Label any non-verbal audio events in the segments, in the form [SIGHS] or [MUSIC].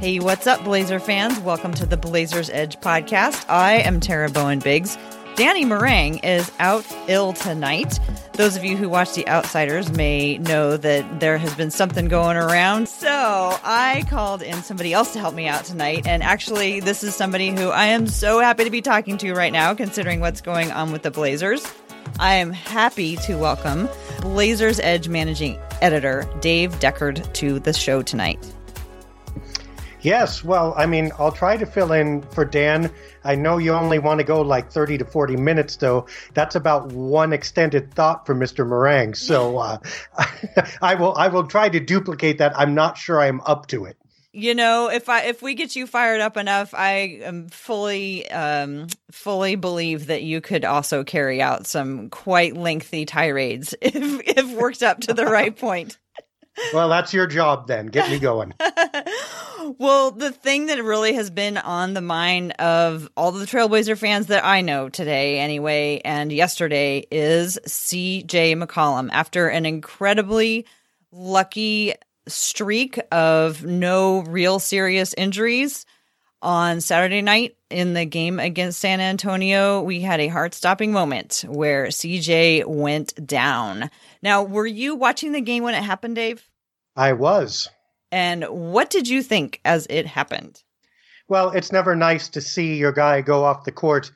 Hey, what's up, Blazer fans? Welcome to the Blazers Edge podcast. I am Tara Bowen Biggs. Danny Marang is out ill tonight. Those of you who watch The Outsiders may know that there has been something going around. So I called in somebody else to help me out tonight. And actually, this is somebody who I am so happy to be talking to right now, considering what's going on with the Blazers. I am happy to welcome Blazers Edge managing editor Dave Deckard to the show tonight. Yes, well, I mean, I'll try to fill in for Dan. I know you only want to go like 30 to 40 minutes, though. That's about one extended thought for Mr. Marang. So uh, [LAUGHS] I will I will try to duplicate that. I'm not sure I'm up to it. You know, if I if we get you fired up enough, I am fully um fully believe that you could also carry out some quite lengthy tirades [LAUGHS] if if worked up to the right point. [LAUGHS] Well, that's your job then. Get me going. Well, the thing that really has been on the mind of all the Trailblazer fans that I know today, anyway, and yesterday is CJ McCollum. After an incredibly lucky streak of no real serious injuries on Saturday night in the game against San Antonio, we had a heart stopping moment where CJ went down. Now, were you watching the game when it happened, Dave? I was. And what did you think as it happened? Well, it's never nice to see your guy go off the court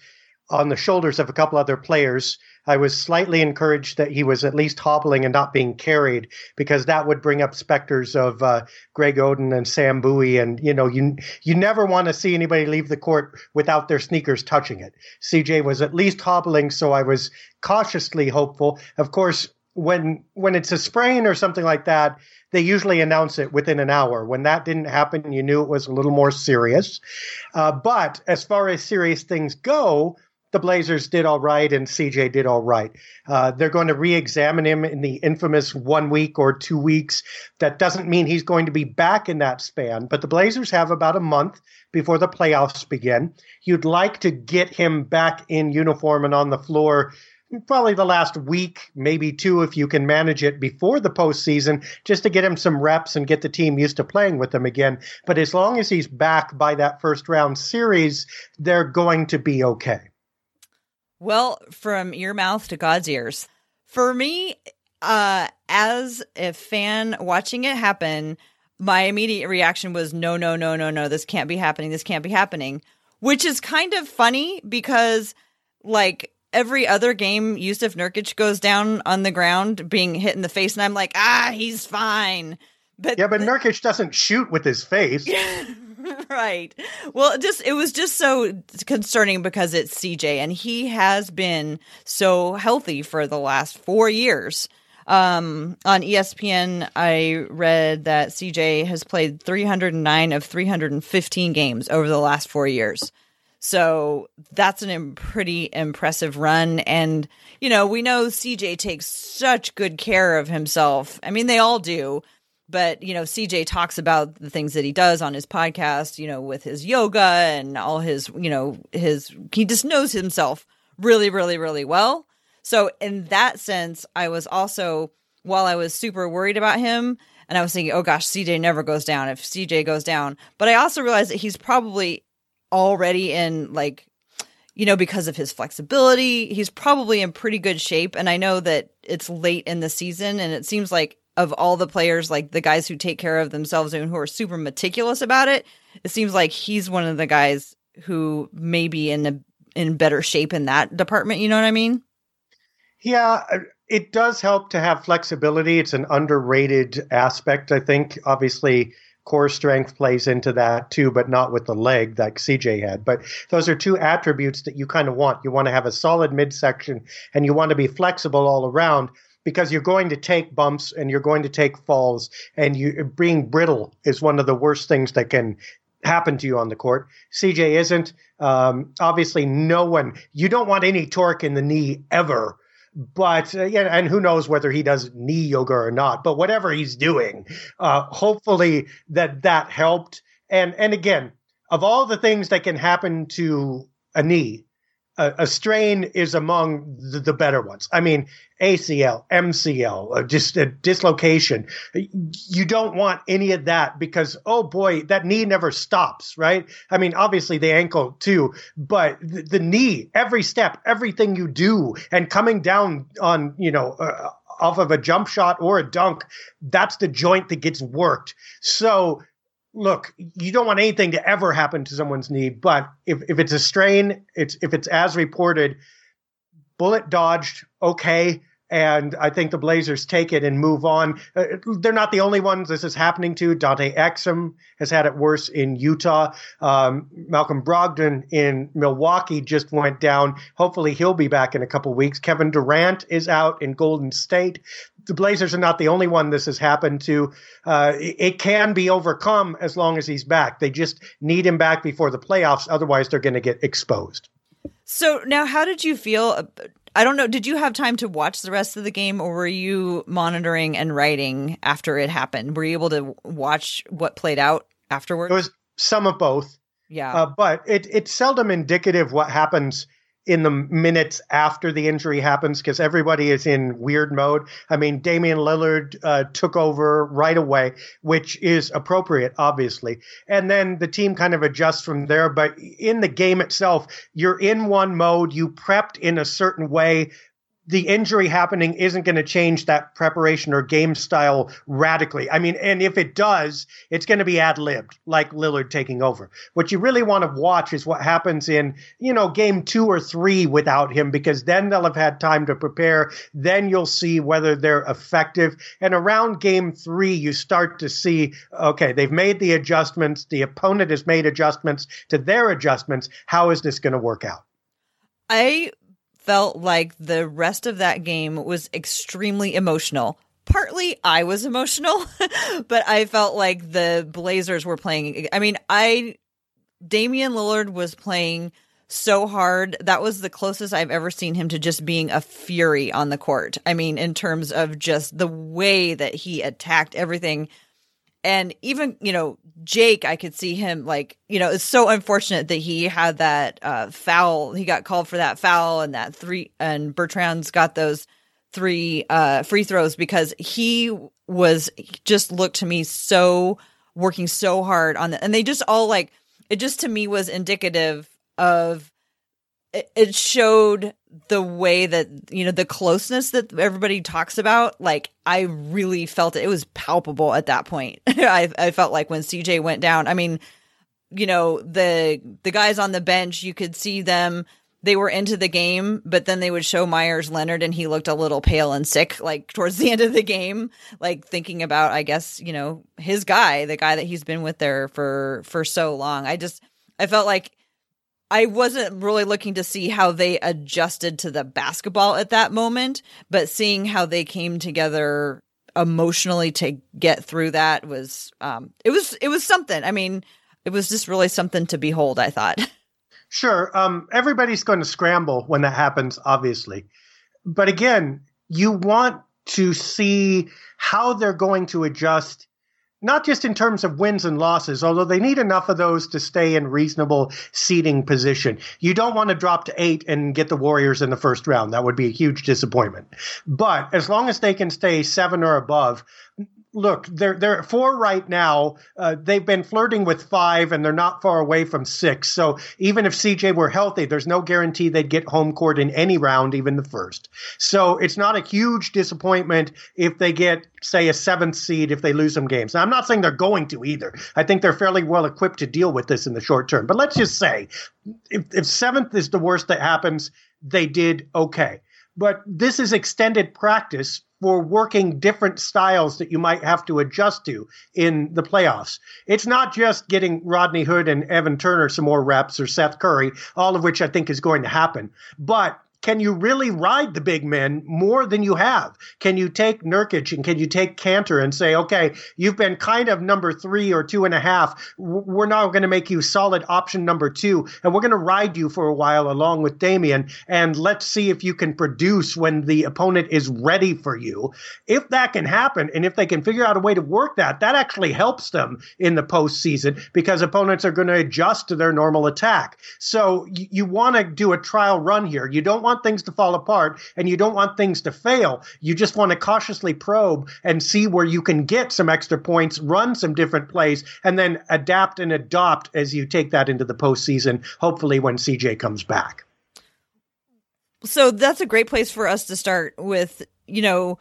on the shoulders of a couple other players. I was slightly encouraged that he was at least hobbling and not being carried because that would bring up specters of uh, Greg Oden and Sam Bowie. And, you know, you, you never want to see anybody leave the court without their sneakers touching it. CJ was at least hobbling, so I was cautiously hopeful. Of course, when when it's a sprain or something like that, they usually announce it within an hour. When that didn't happen, you knew it was a little more serious. Uh, but as far as serious things go, the Blazers did all right and CJ did all right. Uh, they're going to re examine him in the infamous one week or two weeks. That doesn't mean he's going to be back in that span, but the Blazers have about a month before the playoffs begin. You'd like to get him back in uniform and on the floor probably the last week, maybe two, if you can manage it before the postseason, just to get him some reps and get the team used to playing with him again. But as long as he's back by that first round series, they're going to be okay. Well, from your mouth to God's ears. For me, uh, as a fan watching it happen, my immediate reaction was no, no, no, no, no, this can't be happening. This can't be happening, which is kind of funny because, like, every other game, Jusuf Nurkic goes down on the ground being hit in the face, and I'm like, ah, he's fine. But yeah, but Nurkic doesn't shoot with his face. [LAUGHS] right. Well, just it was just so concerning because it's CJ, and he has been so healthy for the last four years. Um, on ESPN, I read that CJ has played 309 of 315 games over the last four years. So that's an pretty impressive run. And, you know, we know CJ takes such good care of himself. I mean, they all do. But, you know, CJ talks about the things that he does on his podcast, you know, with his yoga and all his, you know, his, he just knows himself really, really, really well. So, in that sense, I was also, while I was super worried about him, and I was thinking, oh gosh, CJ never goes down if CJ goes down. But I also realized that he's probably already in like you know because of his flexibility he's probably in pretty good shape. And i know that it's late in the season and it seems like of all the players like the guys who take care of themselves and who are super meticulous about it it seems like he's one of the guys who may be in a, in better shape in that department. You know what i mean? Yeah uh, it does help to have flexibility. It's an underrated aspect i think. Obviously core strength plays into that too, but not with the leg like CJ had. But those are two attributes that you kind of want. You want to have a solid midsection and you want to be flexible all around because you're going to take bumps and you're going to take falls and you being brittle is one of the worst things that can happen to you on the court. CJ isn't. Um, obviously, no one. You don't want any torque in the knee ever. But uh, yeah, and who knows whether he does knee yoga or not. But whatever he's doing, uh, hopefully that that helped. And and again, of all the things that can happen to a knee, a, a strain is among the, the, better ones. I mean, ACL, MCL, uh, just a dislocation. You don't want any of that because, oh boy, that knee never stops, right? I mean, obviously the ankle too, but the, the knee, every step, everything you do, and coming down on, you know, uh, off of a jump shot or a dunk, that's the joint that gets worked. So look, you don't want anything to ever happen to someone's knee, but if, if it's a strain, it's if it's as reported, bullet dodged, okay. And I think the Blazers take it and move on. Uh, they're not the only ones this is happening to. Dante Exum has had it worse in Utah. Um, Malcolm Brogdon in Milwaukee just went down. Hopefully he'll be back in a couple weeks. Kevin Durant is out in Golden State the Blazers are not the only one this has happened to. Uh, it can be overcome as long as he's back. They just need him back before the playoffs. Otherwise, they're going to get exposed. So now, how did you feel? I don't know. Did you have time to watch the rest of the game, or were you monitoring and writing after it happened? Were you able to watch what played out afterwards? It was some of both. Yeah, uh, but it, it's seldom indicative what happens in the minutes after the injury happens because everybody is in weird mode. I mean, Damian Lillard uh, took over right away, which is appropriate, obviously. And then the team kind of adjusts from there. But in the game itself, you're in one mode, you prepped in a certain way the injury happening isn't going to change that preparation or game style radically. I mean, and if it does, it's going to be ad libbed, like Lillard taking over. What you really want to watch is what happens in, you know, game two or three without him, because then they'll have had time to prepare. Then you'll see whether they're effective. And around game three, you start to see, okay, they've made the adjustments. The opponent has made adjustments to their adjustments. How is this going to work out? I felt like the rest of that game was extremely emotional. Partly I was emotional, [LAUGHS] but I felt like the Blazers were playing. I mean, I, Damian Lillard was playing so hard. That was the closest I've ever seen him to just being a fury on the court. I mean, in terms of just the way that he attacked everything and even you know Jake, I could see him like you know it's so unfortunate that he had that uh, foul. He got called for that foul and that three, and Bertans got those three uh, free throws because he was just looked to me so working so hard on that, and they just all like it. Just to me was indicative of it showed the way that you know the closeness that everybody talks about. Like i really felt it it was palpable at that point. [LAUGHS] I, I felt like when cj went down i mean you know the the guys on the bench you could see them. They were into the game but then they would show Meyers Leonard and he looked a little pale and sick like towards the [LAUGHS] end of the game like thinking about i guess you know his guy the guy that he's been with there for for so long. I just i felt like I wasn't really looking to see how they adjusted to the basketball at that moment, but seeing how they came together emotionally to get through that was um it was it was something. I mean, it was just really something to behold, I thought. [LAUGHS] Sure. Um everybody's going to scramble when that happens obviously. But again, you want to see how they're going to adjust not just in terms of wins and losses, although they need enough of those to stay in reasonable seeding position. You don't want to drop to eight and get the Warriors in the first round. That would be a huge disappointment. But as long as they can stay seven or above, look, they're they're at four right now. Uh, they've been flirting with five, and they're not far away from six. So even if CJ were healthy, there's no guarantee they'd get home court in any round, even the first. So it's not a huge disappointment if they get, say, a seventh seed if they lose some games. Now I'm not saying they're going to either. I think they're fairly well equipped to deal with this in the short term. But let's just say, if, if seventh is the worst that happens, they did okay. But this is extended practice for working different styles that you might have to adjust to in the playoffs. It's not just getting Rodney Hood and Evan Turner some more reps or Seth Curry, all of which I think is going to happen. But can you really ride the big men more than you have? Can you take Nurkic and can you take Kanter and say, okay, you've been kind of number three or two and a half. We're now going to make you solid option number two, and we're going to ride you for a while along with Damian, and let's see if you can produce when the opponent is ready for you. If that can happen, and if they can figure out a way to work that, that actually helps them in the postseason because opponents are going to adjust to their normal attack. So you, you want to do a trial run here. You don't want want things to fall apart and you don't want things to fail. You just want to cautiously probe and see where you can get some extra points, run some different plays, and then adapt and adopt as you take that into the postseason, hopefully when CJ comes back. So that's a great place for us to start with, you know,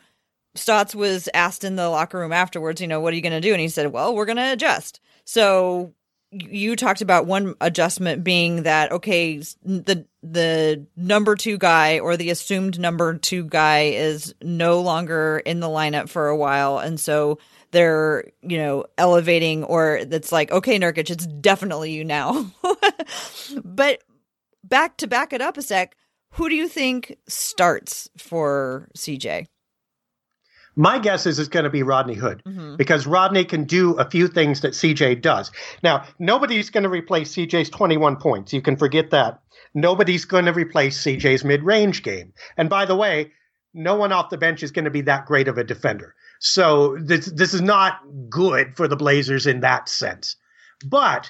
Stotts was asked in the locker room afterwards, you know, what are you going to do? And he said, well, we're going to adjust. So you talked about one adjustment being that okay the the number 2 guy or the assumed number 2 guy is no longer in the lineup for a while. And so they're you know elevating or that's like okay Nurkic it's definitely you now. [LAUGHS] But back to back it up a sec who do you think starts for CJ my guess is it's going to be Rodney Hood mm-hmm. because Rodney can do a few things that CJ does. Now, nobody's going to replace CJ's 21 points. You can forget that. Nobody's going to replace CJ's mid range game. And by the way, no one off the bench is going to be that great of a defender. So this, this is not good for the Blazers in that sense. But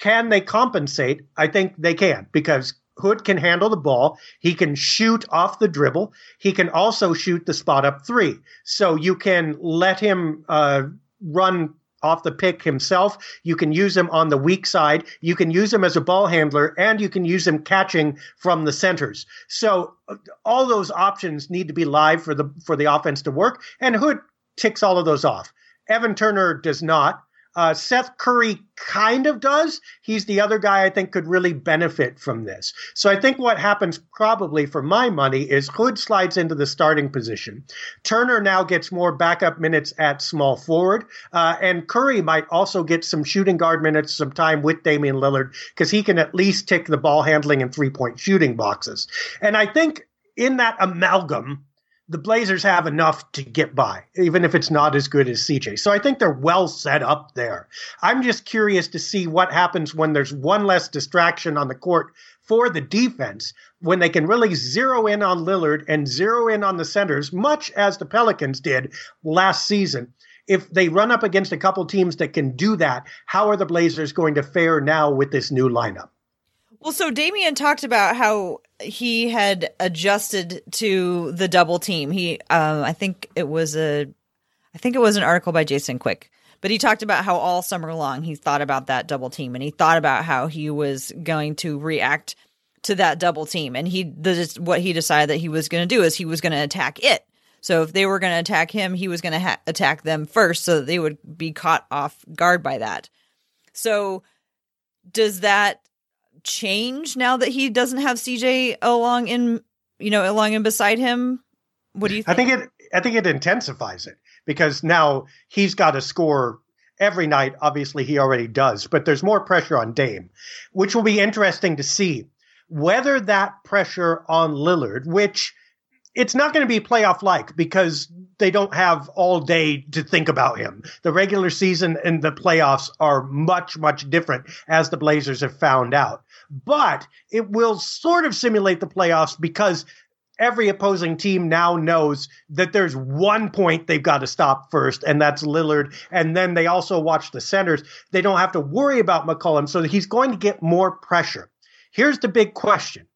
can they compensate? I think they can because Hood can handle the ball. He can shoot off the dribble. He can also shoot the spot up three. So you can let him uh, run off the pick himself. You can use him on the weak side. You can use him as a ball handler, and you can use him catching from the centers. So uh, all those options need to be live for the for the offense to work. And Hood ticks all of those off. Evan Turner does not. Uh, Seth Curry kind of does. He's the other guy I think could really benefit from this. So I think what happens probably for my money is Hood slides into the starting position. Turner now gets more backup minutes at small forward. Uh, and Curry might also get some shooting guard minutes, some time with Damian Lillard, because he can at least tick the ball handling and three point shooting boxes. And I think in that amalgam, the Blazers have enough to get by, even if it's not as good as CJ. So I think they're well set up there. I'm just curious to see what happens when there's one less distraction on the court for the defense, when they can really zero in on Lillard and zero in on the centers, much as the Pelicans did last season. If they run up against a couple teams that can do that, how are the Blazers going to fare now with this new lineup? Well, so Damian talked about how he had adjusted to the double team. He, um, I think it was a, I think it was an article by Jason Quick, but he talked about how all summer long he thought about that double team and he thought about how he was going to react to that double team. And he, this, what he decided that he was going to do is he was going to attack it. So if they were going to attack him, he was going to ha- attack them first so that they would be caught off guard by that. So does that change now that he doesn't have CJ along in you know along and beside him? What do you think? I think it I think it intensifies it because now he's got to score every night. Obviously, he already does, but there's more pressure on Dame, which will be interesting to see whether that pressure on Lillard, which it's not going to be playoff like because they don't have all day to think about him. The regular season and the playoffs are much, much different, as the Blazers have found out but it will sort of simulate the playoffs because every opposing team now knows that there's one point they've got to stop first, and that's Lillard. And then they also watch the centers. They don't have to worry about McCollum, so he's going to get more pressure. Here's the big question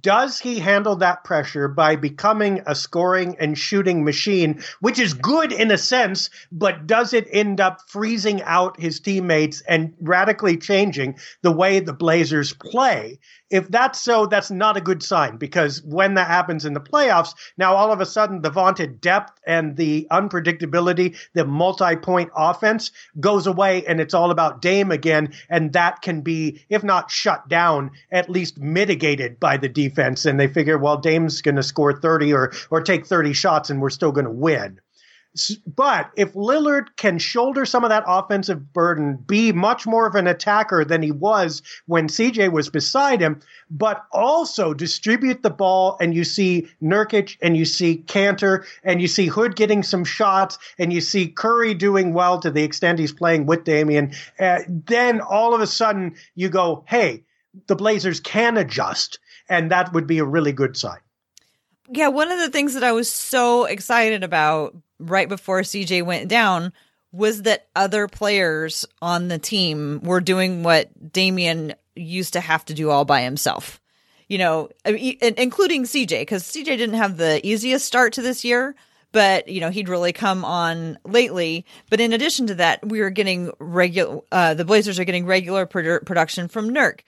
does he handle that pressure by becoming a scoring and shooting machine, which is good in a sense, but does it end up freezing out his teammates and radically changing the way the Blazers play? If that's so, that's not a good sign because when that happens in the playoffs, now all of a sudden the vaunted depth and the unpredictability, the multi point offense goes away and it's all about Dame again. And that can be, if not shut down, at least mitigated by the defense and they figure, well, Dame's going to score 30 or, or take 30 shots and we're still going to win. But if Lillard can shoulder some of that offensive burden, be much more of an attacker than he was when CJ was beside him, but also distribute the ball, and you see Nurkic and you see Kanter and you see Hood getting some shots and you see Curry doing well to the extent he's playing with Damian, uh, then all of a sudden you go, hey, the Blazers can adjust, and that would be a really good sign. Yeah, one of the things that I was so excited about right before CJ went down was that other players on the team were doing what Damian used to have to do all by himself. You know, including CJ, because CJ didn't have the easiest start to this year, but you know he'd really come on lately. But in addition to that, we were getting regular. Uh, the Blazers are getting regular produ- production from Nurk.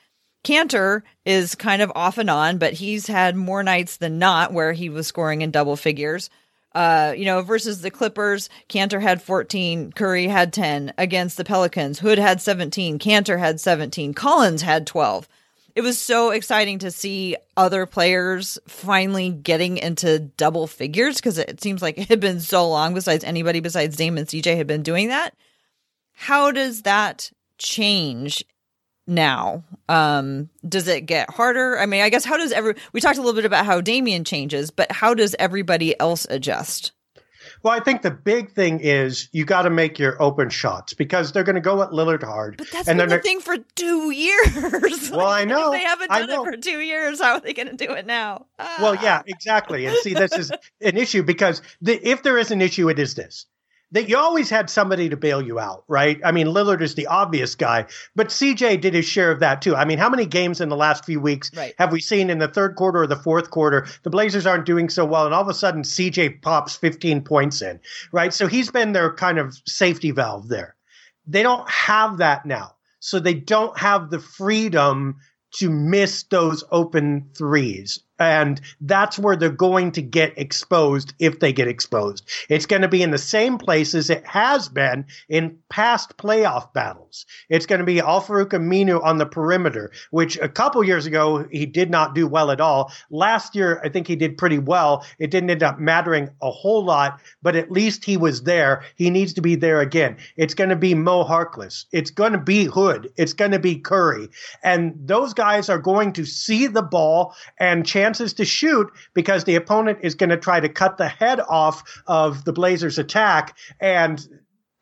Kanter is kind of off and on, but he's had more nights than not where he was scoring in double figures. Uh, you know, versus the Clippers, Kanter had 14, Curry had 10 against the Pelicans. Hood had 17, Kanter had 17, Collins had 12. It was so exciting to see other players finally getting into double figures because it seems like it had been so long besides anybody besides Dame and CJ had been doing that. How does that change now? Um, does it get harder? I mean, I guess how does every we talked a little bit about how Damian changes, but how does everybody else adjust? Well, I think the big thing is you got to make your open shots because they're going to go at Lillard hard. But that's and been the thing for two years. [LAUGHS] Well, I [LAUGHS] know they haven't done it for two years. How are they going to do it now? Ah. Well, yeah, exactly. And see, this is [LAUGHS] an issue because the, if there is an issue, it is this: that you always had somebody to bail you out, right? I mean, Lillard is the obvious guy, but CJ did his share of that too. I mean, how many games in the last few weeks right. have we seen in the third quarter or the fourth quarter? The Blazers aren't doing so well, and all of a sudden CJ pops 15 points in, right? So he's been their kind of safety valve there. They don't have that now. So they don't have the freedom to miss those open threes. And that's where they're going to get exposed if they get exposed. It's going to be in the same places it has been in past playoff battles. It's going to be Al-Farouq Aminu on the perimeter, which a couple years ago he did not do well at all. Last year, I think he did pretty well. It didn't end up mattering a whole lot, but at least he was there. He needs to be there again. It's going to be Mo Harkless. It's going to be Hood. It's going to be Curry. And those guys are going to see the ball and chance chances to shoot because the opponent is going to try to cut the head off of the Blazers' attack and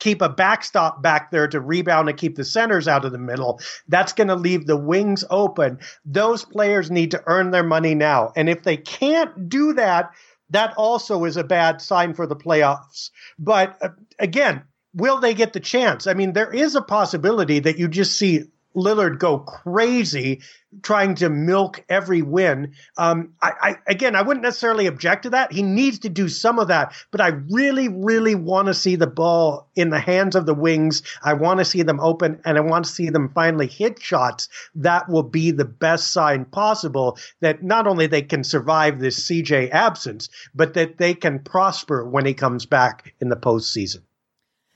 keep a backstop back there to rebound and keep the centers out of the middle. That's going to leave the wings open. Those players need to earn their money now. And if they can't do that, that also is a bad sign for the playoffs. But uh, again, will they get the chance? I mean, there is a possibility that you just see Lillard go crazy trying to milk every win. Um, I, I, again, I wouldn't necessarily object to that. He needs to do some of that, but I really, really want to see the ball in the hands of the wings. I want to see them open, and I want to see them finally hit shots. That will be the best sign possible that not only they can survive this CJ absence, but that they can prosper when he comes back in the postseason.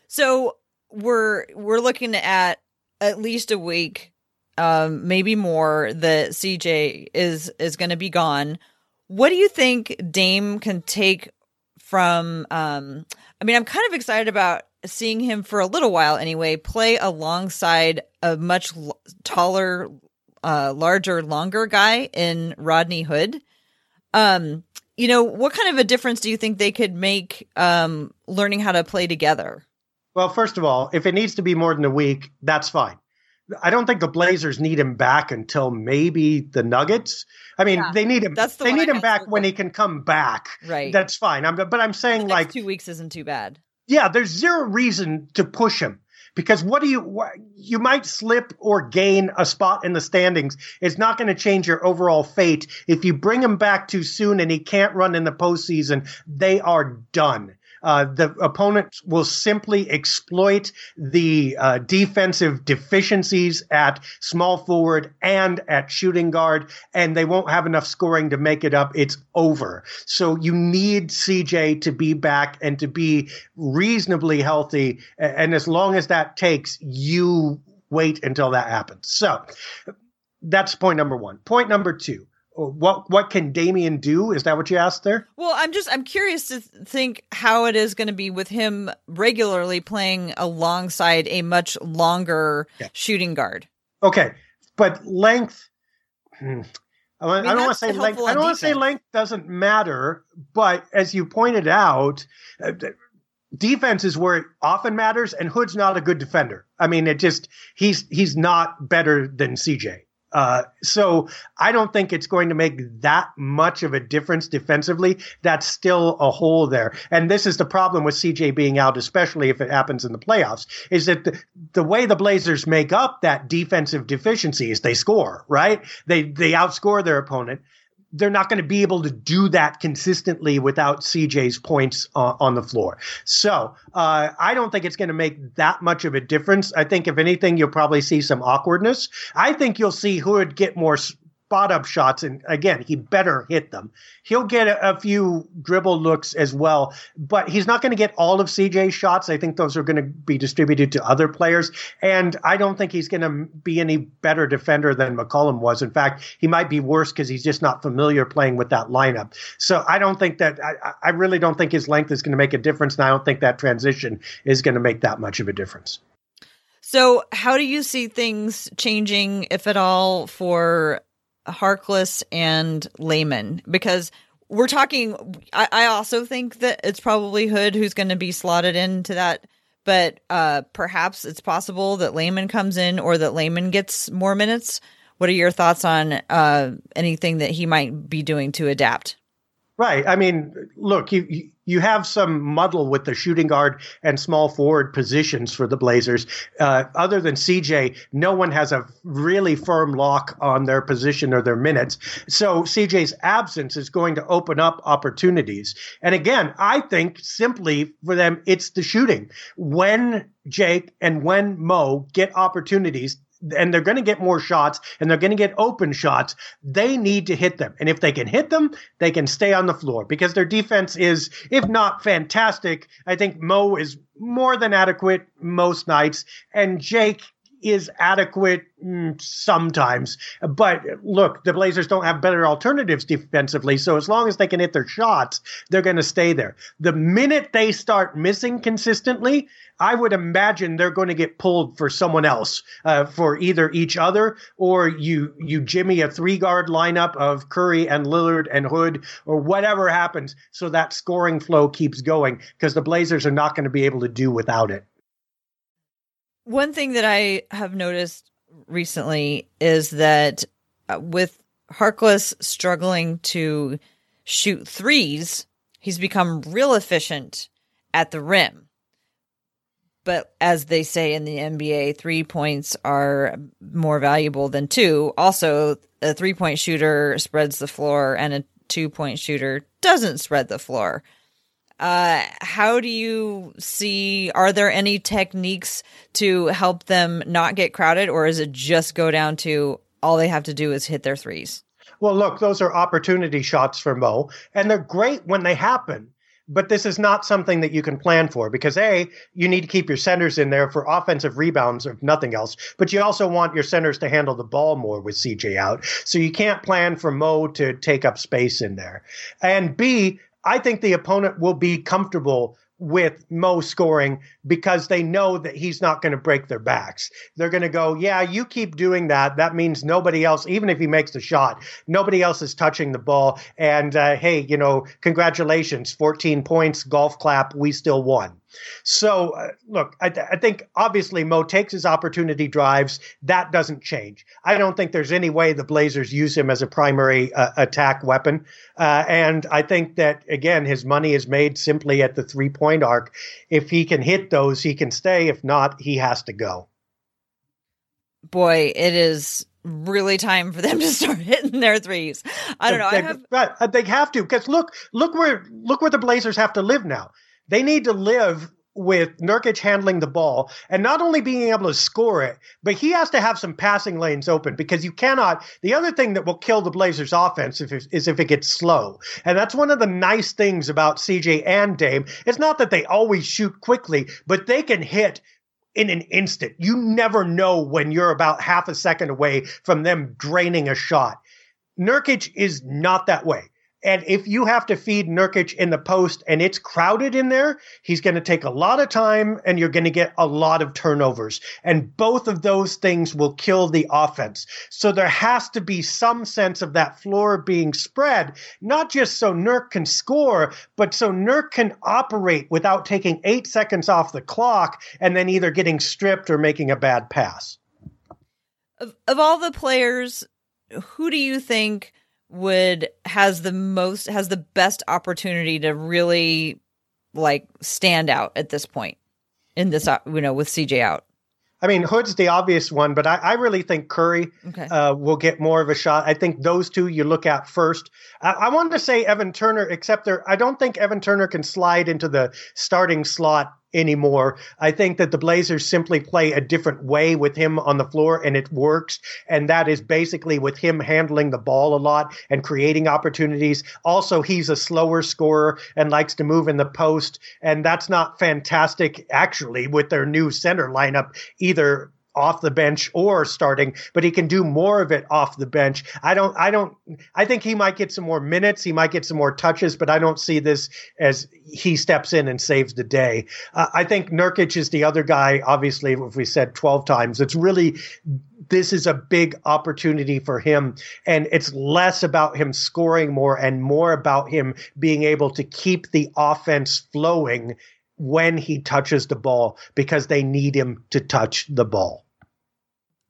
So we're we're looking at at least a week, um, maybe more, that CJ is is going to be gone. What do you think Dame can take from? Um, I mean, I'm kind of excited about seeing him for a little while anyway. Play alongside a much l- taller, uh, larger, longer guy in Rodney Hood. Um, you know, what kind of a difference do you think they could make um, learning how to play together? Well, first of all, if it needs to be more than a week, that's fine. I don't think the Blazers need him back until maybe the Nuggets. I mean, yeah, they need him. That's the they need him back when he can come back. Right. That's fine. I'm, but I'm saying like two weeks isn't too bad. Yeah, there's zero reason to push him because what do you you might slip or gain a spot in the standings. It's not going to change your overall fate if you bring him back too soon and he can't run in the postseason. They are done. Uh, the opponent will simply exploit the uh, defensive deficiencies at small forward and at shooting guard, and they won't have enough scoring to make it up. It's over. So you need CJ to be back and to be reasonably healthy. And as long as that takes, you wait until that happens. So that's point number one. Point number two what what can Damian do? Is that what you asked there? Well, I'm just I'm curious to think how it is going to be with him regularly playing alongside a much longer yeah. shooting guard. Okay, but length. Hmm, I, mean, I don't want to say length. I don't want to say length doesn't matter, but as you pointed out, uh, defense is where it often matters, and Hood's not a good defender. I mean, it just he's he's not better than CJ. Uh, so I don't think it's going to make that much of a difference defensively. That's still a hole there. And this is the problem with CJ being out, especially if it happens in the playoffs, is that the, the way the Blazers make up that defensive deficiency is they score, right? They, they outscore their opponent they're not going to be able to do that consistently without CJ's points uh, on the floor. So uh, I don't think it's going to make that much of a difference. I think if anything, you'll probably see some awkwardness. I think you'll see Hood get more spot up shots, and again, he better hit them. He'll get a, a few dribble looks as well, but he's not going to get all of CJ's shots. I think those are going to be distributed to other players, and I don't think he's going to be any better defender than McCollum was. In fact, he might be worse because he's just not familiar playing with that lineup. So I don't think that I, I really don't think his length is going to make a difference, and I don't think that transition is going to make that much of a difference. So, how do you see things changing, if at all, for Harkless and Layman because we're talking. I, I, also think that it's probably Hood who's going to be slotted into that, but uh, perhaps it's possible that Layman comes in or that Layman gets more minutes. What are your thoughts on uh, anything that he might be doing to adapt? Right. I mean, look, you you have some muddle with the shooting guard and small forward positions for the Blazers. Uh, other than CJ, no one has a really firm lock on their position or their minutes. So CJ's absence is going to open up opportunities. And again, I think simply for them, it's the shooting. When Jake and when Mo get opportunities, and they're going to get more shots and they're going to get open shots. They need to hit them. And if they can hit them, they can stay on the floor because their defense is, if not fantastic, I think Mo is more than adequate most nights. And Jake is adequate mm, sometimes. But look, the Blazers don't have better alternatives defensively. So as long as they can hit their shots, they're going to stay there. The minute they start missing consistently, I would imagine they're going to get pulled for someone else, uh, for either each other or you you jimmy a three guard lineup of Curry and Lillard and Hood or whatever happens, so that scoring flow keeps going because the Blazers are not going to be able to do without it. One thing that I have noticed recently is that uh, with Harkless struggling to shoot threes, he's become real efficient at the rim. But as they say in the NBA, three points are more valuable than two. Also, a three point shooter spreads the floor and a two point shooter doesn't spread the floor. Uh, how do you see? Are there any techniques to help them not get crowded, or is it just go down to all they have to do is hit their threes? Well, look, those are opportunity shots for Mo, and they're great when they happen. But this is not something that you can plan for because A, you need to keep your centers in there for offensive rebounds, if nothing else. But you also want your centers to handle the ball more with CJ out. So you can't plan for Mo to take up space in there. And B, I think the opponent will be comfortable with Mo scoring because they know that he's not going to break their backs. They're going to go, yeah, you keep doing that. That means nobody else, even if he makes the shot, nobody else is touching the ball. And uh, hey, you know, congratulations, 14 points, golf clap, we still won. So, uh, look, I, th- I, think obviously Mo takes his opportunity drives. That doesn't change. I don't think there's any way the Blazers use him as a primary uh, attack weapon. Uh, and I think that, again, his money is made simply at the three point arc. If he can hit those, he can stay. If not, he has to go. Boy, it is really time for them to start [LAUGHS] hitting their threes. I don't know. They, I have, they have to because look, look where look where the Blazers have to live now. They need to live with Nurkic handling the ball and not only being able to score it, but he has to have some passing lanes open because you cannot. The other thing that will kill the Blazers' offense if is if it gets slow, and that's one of the nice things about CJ and Dame. It's not that they always shoot quickly, but they can hit in an instant. You never know when you're about half a second away from them draining a shot Nurkic is not that way. And if you have to feed Nurkic in the post and it's crowded in there, he's going to take a lot of time and you're going to get a lot of turnovers. And both of those things will kill the offense. So there has to be some sense of that floor being spread, not just so Nurk can score, but so Nurk can operate without taking eight seconds off the clock and then either getting stripped or making a bad pass. Of, of all the players, who do you think – would has the most has the best opportunity to really like stand out at this point in this uh, you know with CJ out. I mean, Hood's the obvious one, but I, I really think Curry okay. uh, will get more of a shot. I think those two you look at first. I, I wanted to say Evan Turner, except there, I don't think Evan Turner can slide into the starting slot anymore. I think that the Blazers simply play a different way with him on the floor and it works. And that is basically with him handling the ball a lot and creating opportunities. Also, he's a slower scorer and likes to move in the post. And that's not fantastic actually with their new center lineup either off the bench or starting, but he can do more of it off the bench. I don't, I don't, I think he might get some more minutes. He might get some more touches, but I don't see this as he steps in and saves the day. Uh, I think Nurkic is the other guy. Obviously, if we said 12 times, it's really, this is a big opportunity for him. And it's less about him scoring more and more about him being able to keep the offense flowing when he touches the ball because they need him to touch the ball.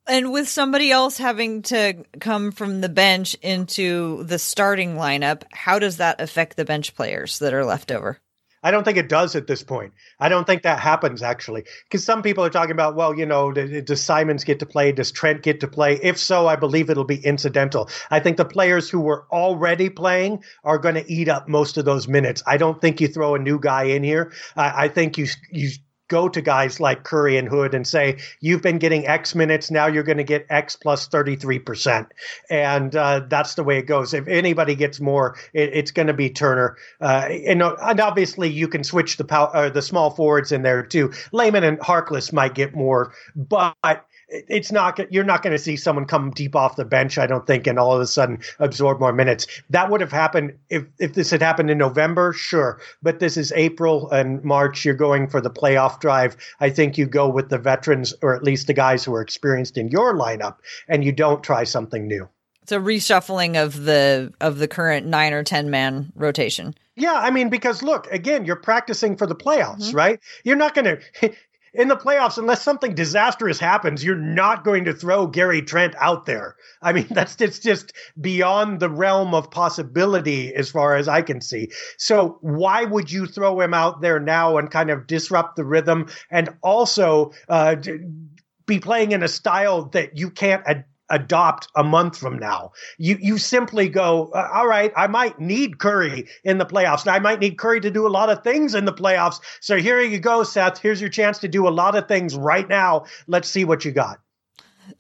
And with somebody else having to come from the bench into the starting lineup, how does that affect the bench players that are left over? I don't think it does at this point. I don't think that happens actually, because some people are talking about, well, you know, does Simons get to play? Does Trent get to play? If so, I believe it'll be incidental. I think the players who were already playing are going to eat up most of those minutes. I don't think you throw a new guy in here. I think you you go to guys like Curry and Hood and say, you've been getting X minutes, now you're going to get X plus 33%. And uh, that's the way it goes. If anybody gets more, it, it's going to be Turner. Uh, and, and, obviously, you can switch the, pow- uh, the small forwards in there too. Layman and Harkless might get more, but it's not you're not going to see someone come deep off the bench i don't think and all of a sudden absorb more minutes. That would have happened if if this had happened in november sure. But this is april and march you're going for the playoff drive. I think you go with the veterans or at least the guys who are experienced in your lineup and you don't try something new. It's a reshuffling of the of the current 9 or 10 man rotation. Yeah, I mean, because look, again, you're practicing for the playoffs, mm-hmm. right? You're not going [LAUGHS] to, in the playoffs, unless something disastrous happens, you're not going to throw Gary Trent out there. I mean, [LAUGHS] that's it's just beyond the realm of possibility as far as I can see. So why would you throw him out there now and kind of disrupt the rhythm and also uh, be playing in a style that you can't adopt a month from now. You you simply go, uh, all right, I might need Curry in the playoffs. I might need Curry to do a lot of things in the playoffs. So here you go, Seth. Here's your chance to do a lot of things right now. Let's see what you got.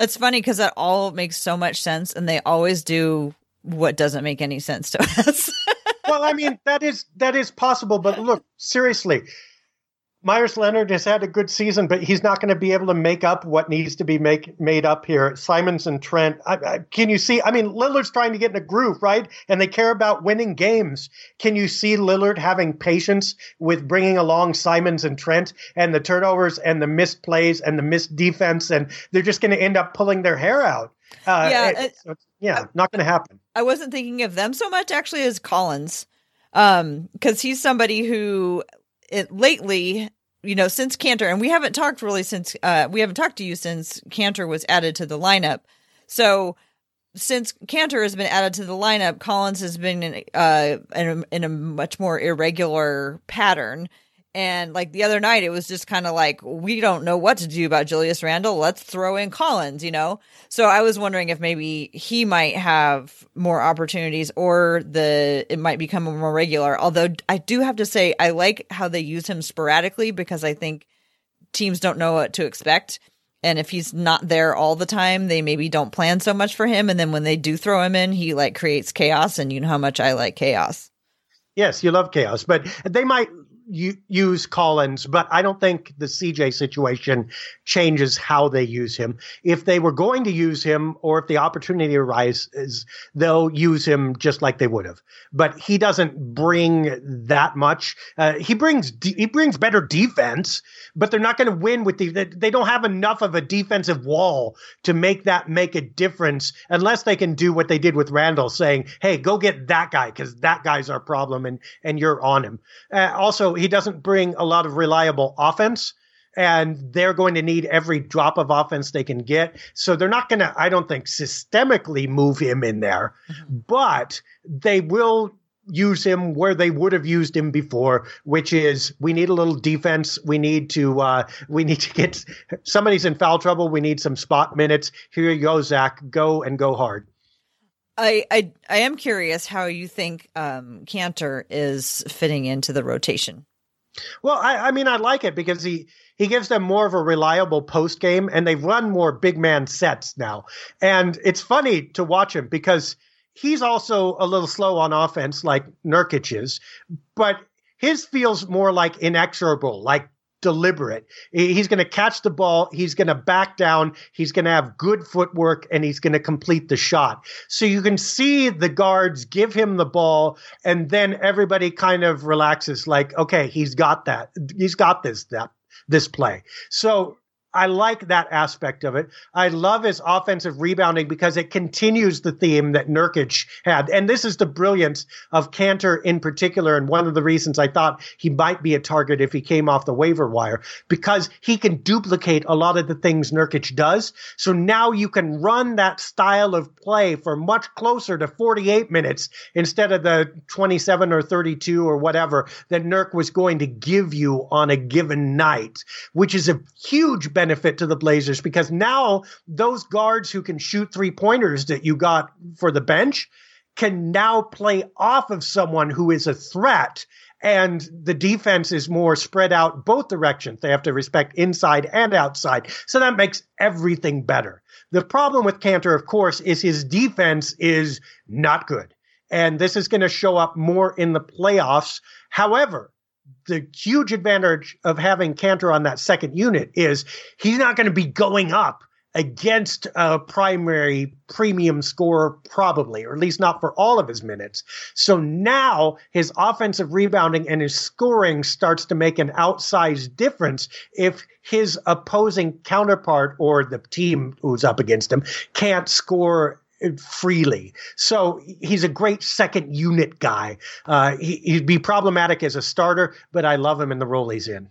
It's funny because that all makes so much sense, and they always do what doesn't make any sense to [LAUGHS] us. well, I mean that is that is possible, but look seriously. Meyers Leonard has had a good season, but he's not going to be able to make up what needs to be make, made up here. Simons and Trent, I, I, can you see? I mean, Lillard's trying to get in a groove, right? And they care about winning games. Can you see Lillard having patience with bringing along Simons and Trent and the turnovers and the missed plays and the missed defense? And they're just going to end up pulling their hair out. Uh, yeah, it, yeah, I, not going to happen. I wasn't thinking of them so much actually as Collins, um, because he's somebody who it, lately you know, since Kanter, and we haven't talked really since uh, we haven't talked to you since Kanter was added to the lineup. So since Kanter has been added to the lineup, Collins has been in, uh, in, a, in a much more irregular pattern. And like the other night, it was just kind of like, we don't know what to do about Julius Randle. Let's throw in Collins, you know? So I was wondering if maybe he might have more opportunities or the, it might become more regular. Although I do have to say, I like how they use him sporadically because I think teams don't know what to expect. And if he's not there all the time, they maybe don't plan so much for him. And then when they do throw him in, he like creates chaos. And you know how much I like chaos. Yes, you love chaos, but they might use Collins, but I don't think the CJ situation changes how they use him. If they were going to use him, or if the opportunity arises, they'll use him just like they would have. But he doesn't bring that much. Uh, he brings he brings better defense, but they're not going to win with the. They don't have enough of a defensive wall to make that make a difference unless they can do what they did with Randle, saying, "Hey, go get that guy because that guy's our problem, and and you're on him." Uh, also, he doesn't bring a lot of reliable offense and they're going to need every drop of offense they can get. So they're not going to, I don't think, systemically move him in there, mm-hmm. but they will use him where they would have used him before, which is we need a little defense. We need to uh, we need to get somebody's in foul trouble. We need some spot minutes. Here you go, Zach. Go and go hard. I, I I am curious how you think um, Kanter is fitting into the rotation. Well, I, I mean, I like it because he he gives them more of a reliable post game, and they run more big man sets now. And it's funny to watch him because he's also a little slow on offense, like Nurkic is, but his feels more like inexorable, like deliberate. He's going to catch the ball. He's going to back down. He's going to have good footwork and he's going to complete the shot. So you can see the guards give him the ball and then everybody kind of relaxes like, okay, he's got that. He's got this, that, this play. So I like that aspect of it. I love his offensive rebounding because it continues the theme that Nurkic had. And this is the brilliance of Kanter in particular. And one of the reasons I thought he might be a target if he came off the waiver wire, because he can duplicate a lot of the things Nurkic does. So now you can run that style of play for much closer to 48 minutes instead of the 27 or 32 or whatever that Nurk was going to give you on a given night, which is a huge benefit benefit to the Blazers because now those guards who can shoot three pointers that you got for the bench can now play off of someone who is a threat and the defense is more spread out both directions. They have to respect inside and outside. So that makes everything better. The problem with Kanter, of course, is his defense is not good. And this is going to show up more in the playoffs. However, the huge advantage of having Kanter on that second unit is he's not going to be going up against a primary premium scorer, probably, or at least not for all of his minutes. So now his offensive rebounding and his scoring starts to make an outsized difference if his opposing counterpart or the team who's up against him can't score freely. So he's a great second unit guy. Uh, he, would be problematic as a starter, but I love him in the role he's in.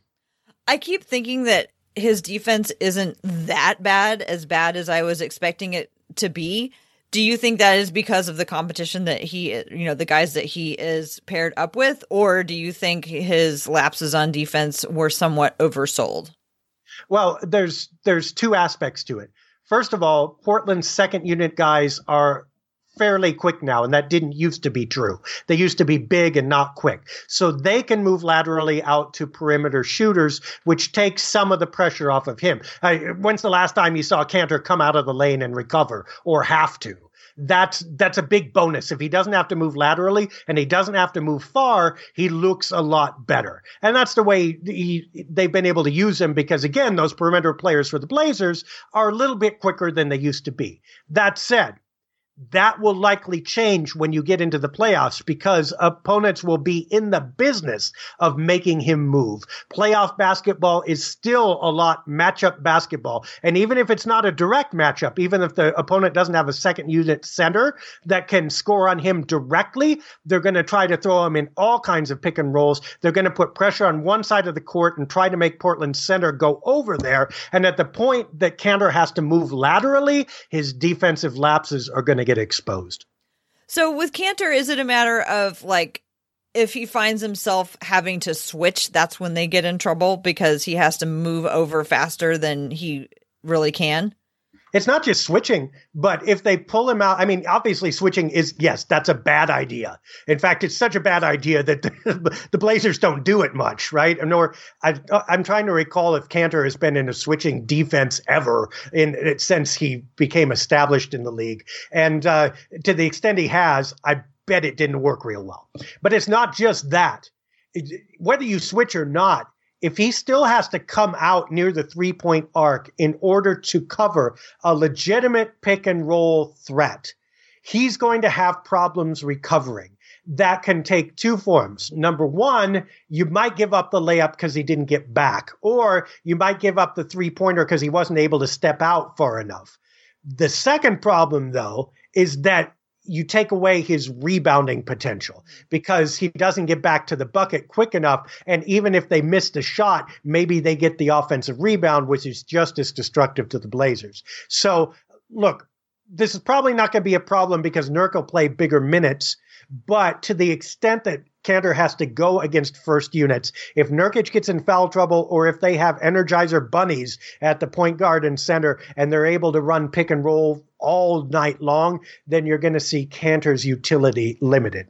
I keep thinking that his defense isn't that bad, as bad as I was expecting it to be. Do you think that is because of the competition that he, you know, the guys that he is paired up with, or do you think his lapses on defense were somewhat oversold? Well, there's there's two aspects to it. First of all, Portland's second unit guys are fairly quick now, and that didn't used to be true. They used to be big and not quick. So they can move laterally out to perimeter shooters, which takes some of the pressure off of him. Uh, when's the last time you saw Kanter come out of the lane and recover or have to? That's that's a big bonus. If he doesn't have to move laterally and he doesn't have to move far, he looks a lot better. And that's the way he, they've been able to use him because again, those perimeter players for the Blazers are a little bit quicker than they used to be. That said, that will likely change when you get into the playoffs because opponents will be in the business of making him move. Playoff basketball is still a lot matchup basketball. And even if it's not a direct matchup, even if the opponent doesn't have a second unit center that can score on him directly, they're going to try to throw him in all kinds of pick and rolls. They're going to put pressure on one side of the court and try to make Portland center go over there. And at the point that Kanter has to move laterally, his defensive lapses are going to get exposed. So with Kanter, is it a matter of like if he finds himself having to switch, that's when they get in trouble because he has to move over faster than he really can? It's not just switching, but if they pull him out, I mean, obviously switching is, yes, that's a bad idea. In fact, it's such a bad idea that the, [LAUGHS] the Blazers don't do it much, right? Nor I, am trying to recall if Kanter has been in a switching defense ever in since he became established in the league. And uh, to the extent he has, I bet it didn't work real well. But it's not just that whether you switch or not, if he still has to come out near the three point arc in order to cover a legitimate pick and roll threat, he's going to have problems recovering. That can take two forms. Number one, you might give up the layup because he didn't get back, or you might give up the three pointer because he wasn't able to step out far enough. The second problem, though, is that you take away his rebounding potential mm-hmm. because he doesn't get back to the bucket quick enough. And even if they missed a shot, maybe they get the offensive rebound, which is just as destructive to the Blazers. So, look, this is probably not going to be a problem because Nurk will play bigger minutes. But to the extent that Kanter has to go against first units, if Nurkic gets in foul trouble or if they have Energizer bunnies at the point guard and center and they're able to run pick and roll all night long, then you're going to see Kanter's utility limited.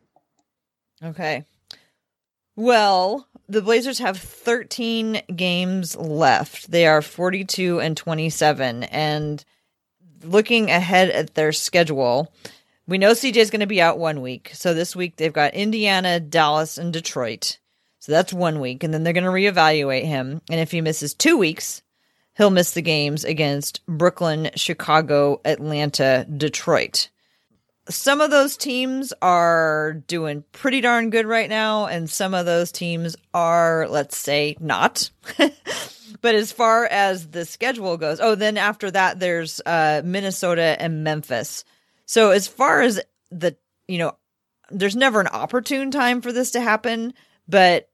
Okay. Well, the Blazers have 13 games left. They are 42 and 27. And looking ahead at their schedule, we know CJ is going to be out one week. So this week they've got Indiana, Dallas, and Detroit. So that's one week. And then they're going to reevaluate him. And if he misses two weeks, he'll miss the games against Brooklyn, Chicago, Atlanta, Detroit. Some of those teams are doing pretty darn good right now, and some of those teams are, let's say, not. [LAUGHS] but as far as the schedule goes, oh, then after that, there's uh, Minnesota and Memphis. So as far as the, you know, there's never an opportune time for this to happen, but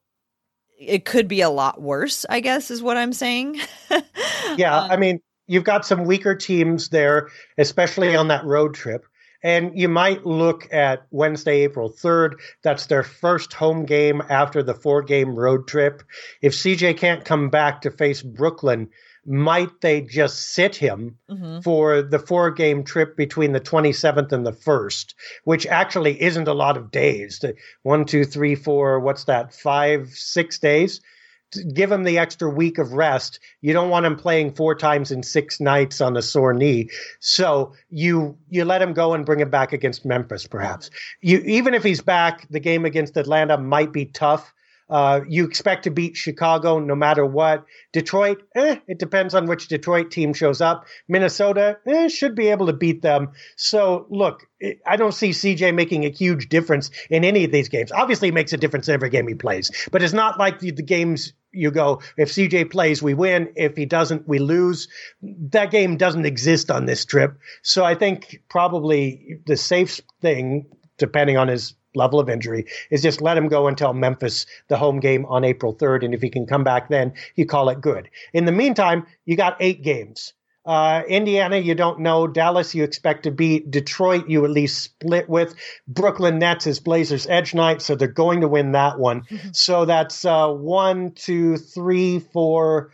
it could be a lot worse, I guess, is what I'm saying. [LAUGHS] yeah. Um, I mean, you've got some weaker teams there, especially on that road trip. And you might look at Wednesday, April 3rd. That's their first home game after the four game road trip. If CJ can't come back to face Brooklyn, might they just sit him mm-hmm. for the four game trip between the 27th and the 1st, which actually isn't a lot of days? One, two, three, four, what's that, five, six days? give him the extra week of rest. You don't want him playing four times in six nights on a sore knee. So you you let him go and bring him back against Memphis, perhaps. You even if he's back, the game against Atlanta might be tough. Uh, you expect to beat Chicago no matter what. Detroit, eh, it depends on which Detroit team shows up. Minnesota, eh, should be able to beat them. So, look, I don't see CJ making a huge difference in any of these games. Obviously, it makes a difference in every game he plays, but it's not like the, the games you go, if CJ plays, we win. If he doesn't, we lose. That game doesn't exist on this trip. So I think probably the safe thing, depending on his level of injury is just let him go until Memphis, the home game on April 3rd. And if he can come back then, you call it good. In the meantime, you got eight games. Uh, Indiana, you don't know. Dallas, you expect to beat. Detroit, you at least split with. Brooklyn Nets is Blazers edge night, so they're going to win that one. Mm-hmm. [LAUGHS] So that's uh, one, two, three, four,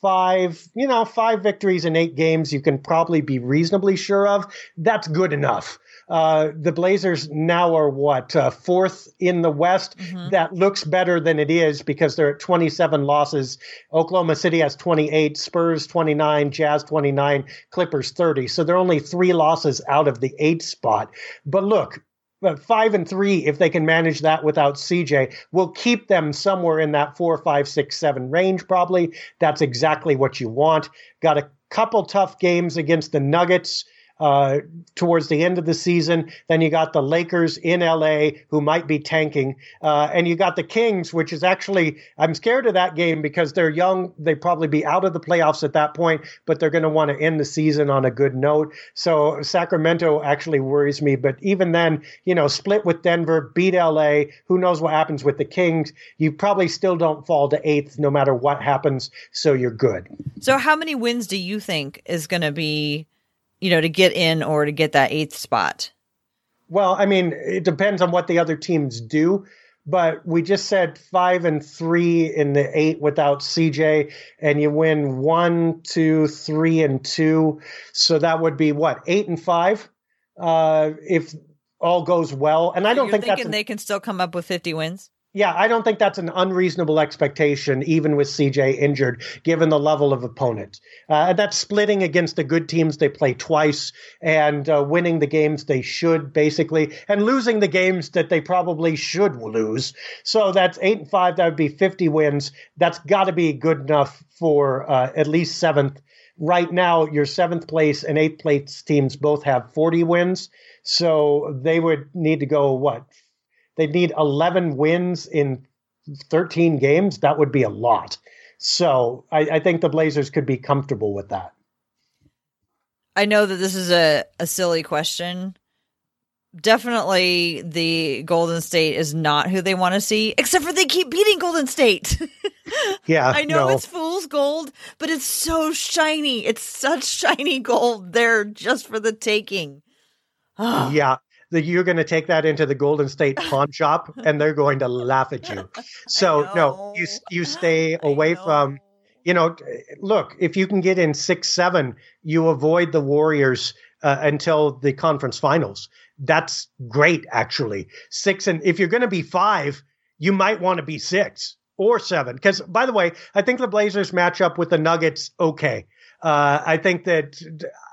five, you know, five victories in eight games. You can probably be reasonably sure of. That's good enough. Uh, the Blazers now are what uh, fourth in the West. Mm-hmm. That looks better than it is because they're at 27 losses. Oklahoma City has 28, Spurs 29, Jazz 29, Clippers 30. So they're only three losses out of the eighth spot. But look, but five and three, if they can manage that without CJ, will keep them somewhere in that four, five, six, seven range, probably. That's exactly what you want. Got a couple tough games against the Nuggets uh, towards the end of the season. Then you got the Lakers in LA who might be tanking. Uh, and you got the Kings, which is actually, I'm scared of that game because they're young. They probably be out of the playoffs at that point, but they're going to want to end the season on a good note. So Sacramento actually worries me. But even then, you know, split with Denver, beat LA. Who knows what happens with the Kings? You probably still don't fall to eighth no matter what happens. So you're good. So, how many wins do you think is going to be? You know, to get in or to get that eighth spot? Well, I mean, it depends on what the other teams do. But we just said five and three in the eight without CJ, and you win one, two, three, and two. So that would be what eight and five, uh, if all goes well. And I don't think thinking that's they can still come up with fifty wins. Yeah, I don't think that's an unreasonable expectation, even with CJ injured, given the level of opponent. Uh, that's splitting against the good teams they play twice and uh, winning the games they should, basically, and losing the games that they probably should lose. So that's eight and five. That would be 50 wins. That's got to be good enough for uh, at least seventh. Right now, your seventh place and eighth place teams both have 40 wins. So they would need to go, what, they'd need 11 wins in 13 games. That would be a lot. So I, I think the Blazers could be comfortable with that. I know that this is a, a silly question. Definitely the Golden State is not who they want to see, except for they keep beating Golden State. [LAUGHS] yeah. I know no. it's fool's gold, but it's so shiny. It's such shiny gold there just for the taking. [SIGHS] yeah that you're going to take that into the Golden State [LAUGHS] pawn shop and they're going to laugh at you. [LAUGHS] So no, you you stay [LAUGHS] away from. You know, look, if you can get in six, seven, you avoid the Warriors uh, until the conference finals. That's great, actually. Six, and if you're going to be five, you might want to be six or seven. Because, by the way, I think the Blazers match up with the Nuggets okay. Uh, I think that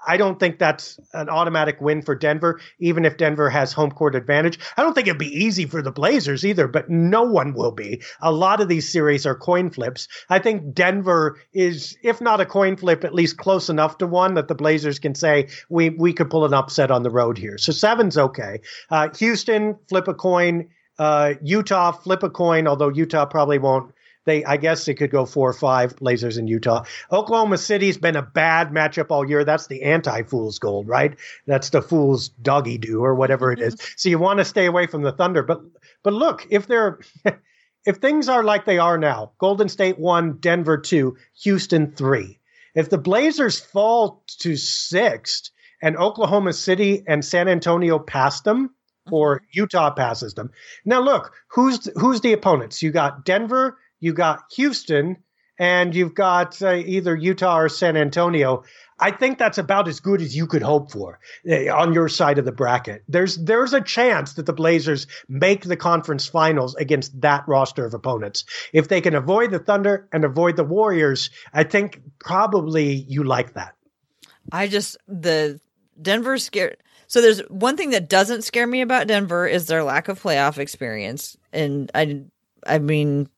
I don't think that's an automatic win for Denver, even if Denver has home court advantage. I don't think it'd be easy for the Blazers either, but no one will be. A lot of these series are coin flips. I think Denver is, if not a coin flip, at least close enough to one that the Blazers can say we we could pull an upset on the road here. So seven's okay. Uh, Houston flip a coin. Uh, Utah flip a coin, although Utah probably won't they, I guess, it could go four or five Blazers in Utah. Oklahoma City's been a bad matchup all year. That's the anti-fool's gold, right? That's the fool's doggy do or whatever it is. Mm-hmm. So you want to stay away from the Thunder. But but look, if they're [LAUGHS] if things are like they are now, Golden State one, Denver two, Houston three. If the Blazers fall to sixth and Oklahoma City and San Antonio pass them, or mm-hmm. Utah passes them. Now look, who's who's the opponents? You got Denver, you got Houston, and you've got uh, either Utah or San Antonio. I think that's about as good as you could hope for uh, on your side of the bracket. There's there's a chance that the Blazers make the conference finals against that roster of opponents. If they can avoid the Thunder and avoid the Warriors, I think probably you like that. I just the Denver scared. So there's one thing that doesn't scare me about Denver is their lack of playoff experience, and I I mean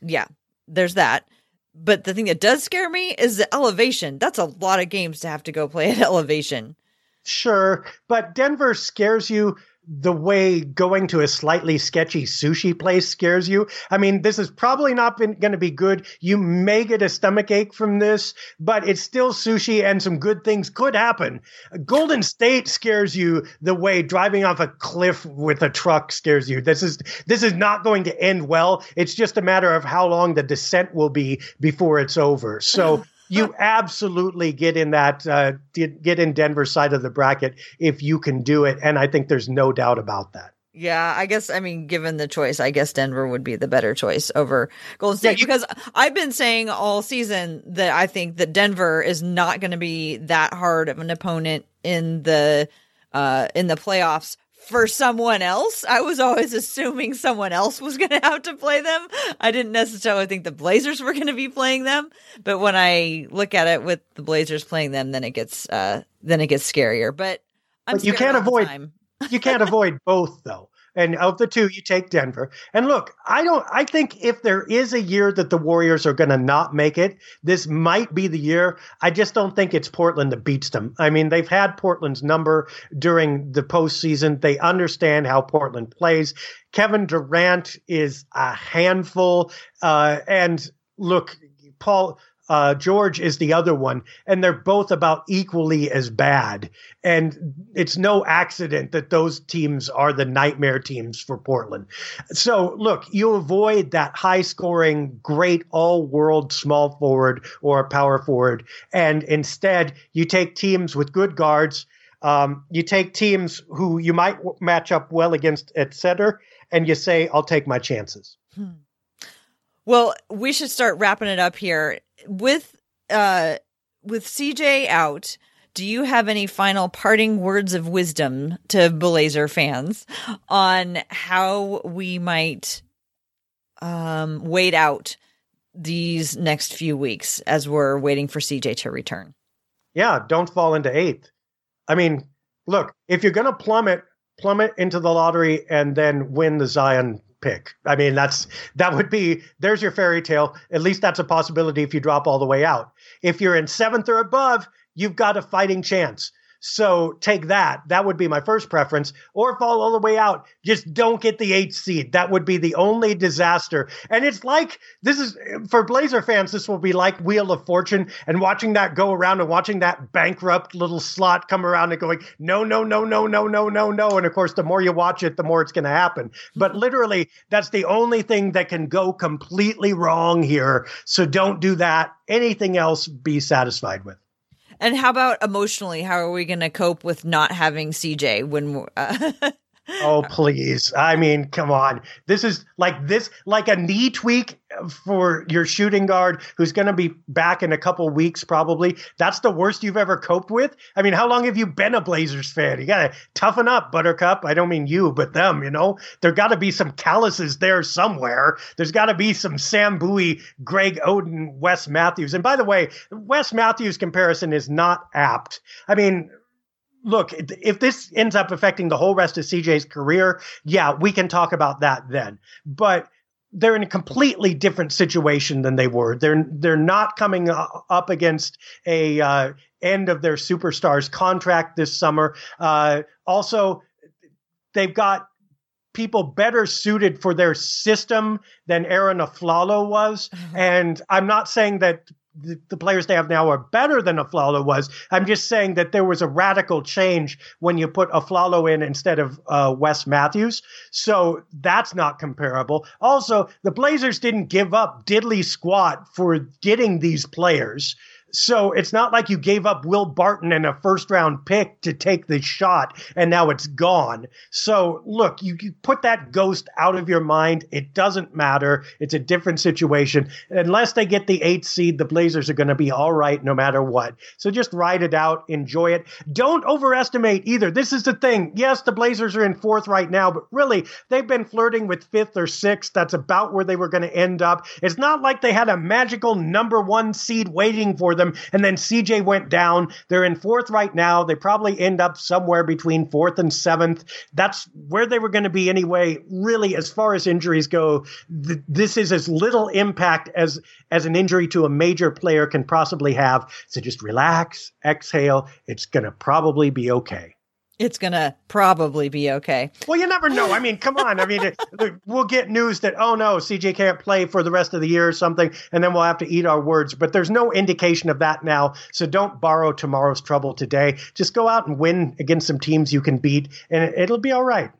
yeah, there's that. But the thing that does scare me is the elevation. That's a lot of games to have to go play at [LAUGHS] elevation. Sure, but Denver scares you the way going to a slightly sketchy sushi place scares you. I mean, this is probably not going to be good. You may get a stomach ache from this, but it's still sushi and some good things could happen. Golden State scares you the way driving off a cliff with a truck scares you. This is this is not going to end well. It's just a matter of how long the descent will be before it's over. So [LAUGHS] you [LAUGHS] absolutely get in that uh, get in Denver side of the bracket if you can do it, and I think there's no doubt about that. Yeah, I guess I mean, given the choice, I guess Denver would be the better choice over Golden State yeah, you- because I've been saying all season that I think that Denver is not going to be that hard of an opponent in the uh, in the playoffs for someone else. I was always assuming someone else was going to have to play them. I didn't necessarily think the Blazers were going to be playing them, but when I look at it with the Blazers playing them, then it gets uh then it gets scarier. But, but you can't avoid you can't avoid both though. And of the two, you take Denver. And look, I don't I think if there is a year that the Warriors are going to not make it, this might be the year. I just don't think it's Portland that beats them. I mean, they've had Portland's number during the postseason. They understand how Portland plays. Kevin Durant is a handful. Uh, and look, Paul uh, George is the other one, and they're both about equally as bad. And it's no accident that those teams are the nightmare teams for Portland. So, look, you avoid that high scoring, great all world small forward or power forward, and instead you take teams with good guards. Um, you take teams who you might w- match up well against at center, and you say, I'll take my chances. Hmm. Well, we should start wrapping it up here with uh with CJ out, do you have any final parting words of wisdom to Blazer fans on how we might um, wait out these next few weeks as we're waiting for CJ to return. Yeah, don't fall into eighth. I mean, look, if you're going to plummet, plummet into the lottery and then win the Zion pick. I mean, that's that would be there's your fairy tale. At least that's a possibility if you drop all the way out. If you're in seventh or above, you've got a fighting chance. So take that. That would be my first preference. Or fall all the way out. Just don't get the eighth seed. That would be the only disaster. And it's like this is for Blazer fans. This will be like Wheel of Fortune and watching that go around and watching that bankrupt little slot come around and going no, no, no, no, no, no, no, no. And of course, the more you watch it, the more it's going to happen. But literally, that's the only thing that can go completely wrong here. So don't do that. Anything else, be satisfied with. And how about emotionally? How are we going to cope with not having CJ when? Uh, [LAUGHS] oh please! I mean, come on. This is like this, like a knee tweak for your shooting guard who's going to be back in a couple weeks probably. That's the worst you've ever coped with. I mean how long have you been a blazers fan? You got to toughen up buttercup. I don't mean you but them you know? There got to be some calluses there somewhere. There's got to be some sam bowie greg oden wes matthews. And by the way wes matthews comparison is not apt. I mean look, if this ends up affecting the whole rest of CJ's career, yeah, we can talk about that then. But they're in a completely different situation than they were. They're they're not coming up against a uh, end of their superstars contract this summer. Uh, also, they've got people better suited for their system than Arron Afflalo was. Mm-hmm. [LAUGHS] And I'm not saying that the, the, players they have now are better than Afflalo was. I'm just saying that there was a radical change when you put Afflalo in instead of uh, Wes Matthews. So that's not comparable. Also, the Blazers didn't give up diddly squat for getting these players. So it's not like you gave up Will Barton and a first round pick to take the shot and now it's gone. So look, you, you put that ghost out of your mind. It doesn't matter. It's a different situation. Unless they get the eighth seed, the Blazers are going to be all right no matter what. So just ride it out, enjoy it. Don't overestimate either. This is the thing. Yes, the Blazers are in fourth right now, but really they've been flirting with fifth or sixth. That's about where they were going to end up. It's not like they had a magical number one seed waiting for them. And then CJ went down. They're in fourth right now. They probably end up somewhere between fourth and seventh. That's where they were going to be anyway. Really, as far as injuries go, th- this is as little impact as as an injury to a major player can possibly have. So just relax, exhale. It's going to probably be okay it's gonna probably be okay. Well, you never know. I mean, come on. I mean, [LAUGHS] we'll get news that oh no, CJ can't play for the rest of the year or something, and then we'll have to eat our words. But there's no indication of that now. So don't borrow tomorrow's trouble today. Just go out and win against some teams you can beat, and it'll be all right.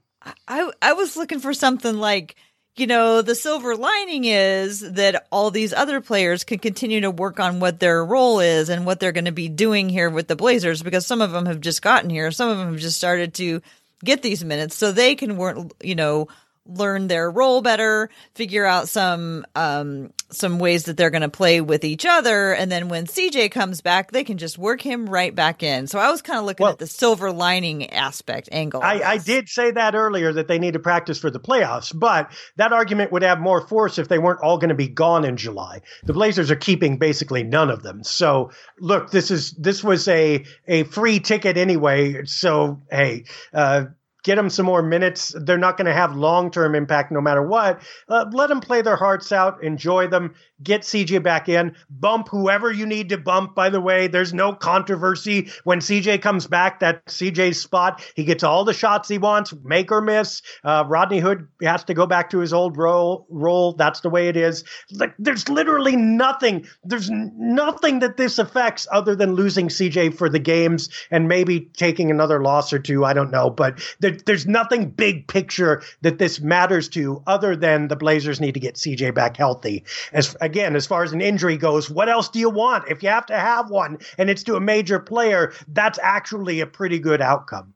I I was looking for something like you know, the silver lining is that all these other players can continue to work on what their role is and what they're going to be doing here with the Blazers because some of them have just gotten here. Some of them have just started to get these minutes so they can work, you know, learn their role better, figure out some um some ways that they're going to play with each other and then when CJ comes back, they can just work him right back in. So I was kind of looking well, at the silver lining aspect angle. I, I did say that earlier that they need to practice for the playoffs, but that argument would have more force if they weren't all going to be gone in July. The Blazers are keeping basically none of them. So look, this is this was a a free ticket anyway. So hey, uh get them some more minutes. They're not going to have long term impact no matter what. Uh, let them play their hearts out, enjoy them, get CJ back in, bump whoever you need to bump. By the way, there's no controversy when CJ comes back. That CJ's spot. He gets all the shots he wants, make or miss. Uh, Rodney Hood has to go back to his old role. Role. That's the way it is. Like there's literally nothing. There's nothing that this affects other than losing CJ for the games and maybe taking another loss or two. I don't know, but there, there's nothing big picture that this matters to other than the Blazers need to get CJ back healthy. As again, as far as an injury goes, what else do you want? If you have to have one and it's to a major player, that's actually a pretty good outcome.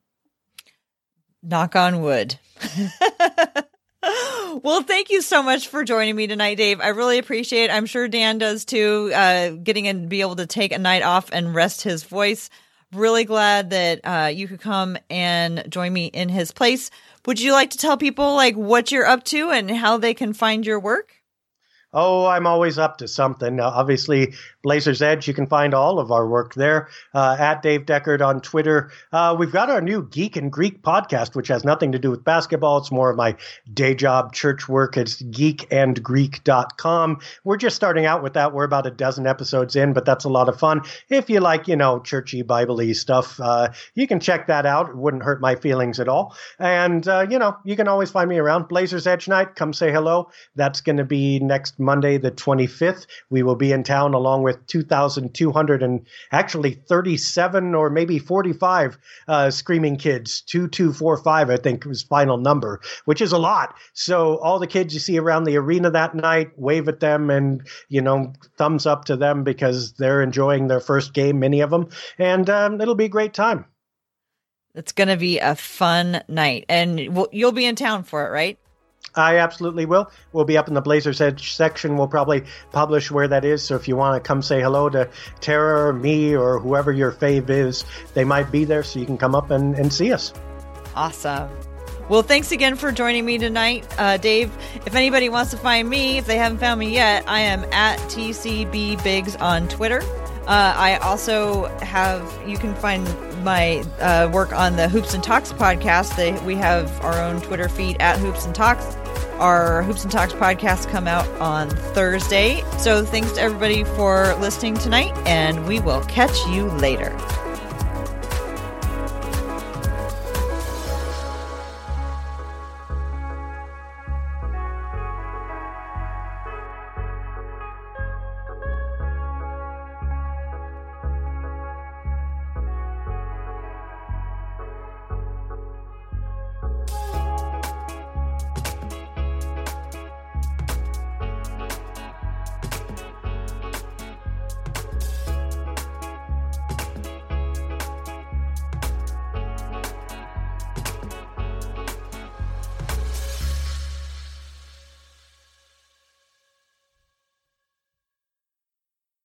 Knock on wood. [LAUGHS] well, thank you so much for joining me tonight, Dave. I really appreciate it. I'm sure Dan does too, uh, getting and be able to take a night off and rest his voice Really glad that uh, you could come and join me in his place. Would you like to tell people like what you're up to and how they can find your work? Oh, I'm always up to something. Obviously, Blazers Edge, you can find all of our work there uh, at Dave Deckard on Twitter. Uh, we've got our new Geek and Greek podcast, which has nothing to do with basketball. It's more of my day job church work. It's geekandgreek.com. We're just starting out with that. We're about a dozen episodes in, but that's a lot of fun. If you like, you know, churchy, Bible stuff, uh, you can check that out. It wouldn't hurt my feelings at all. And, uh, you know, you can always find me around Blazers Edge night. Come say hello. That's going to be next Monday, the 25th. We will be in town along with 2,200 and actually 37 or maybe 45 uh, Screaming Kids. 2245, I think, was final number, which is a lot. So all the kids you see around the arena that night, wave at them and, you know, thumbs up to them because they're enjoying their first game, many of them. And um, it'll be a great time. It's going to be a fun night. And you'll be in town for it, right? I absolutely will. We'll be up in the Blazers Edge section. We'll probably publish where that is. So if you want to come say hello to Tara or me or whoever your fave is, they might be there so you can come up and, and see us. Awesome. Well, thanks again for joining me tonight, uh, Dave. If anybody wants to find me, if they haven't found me yet, I am at TCB Biggs on Twitter. Uh, I also have, you can find my uh, work on the Hoops and Talks podcast. They, we have our own Twitter feed at Hoops and Talks. Our Hoops and Talks podcast come out on Thursday. So thanks to everybody for listening tonight, and we will catch you later.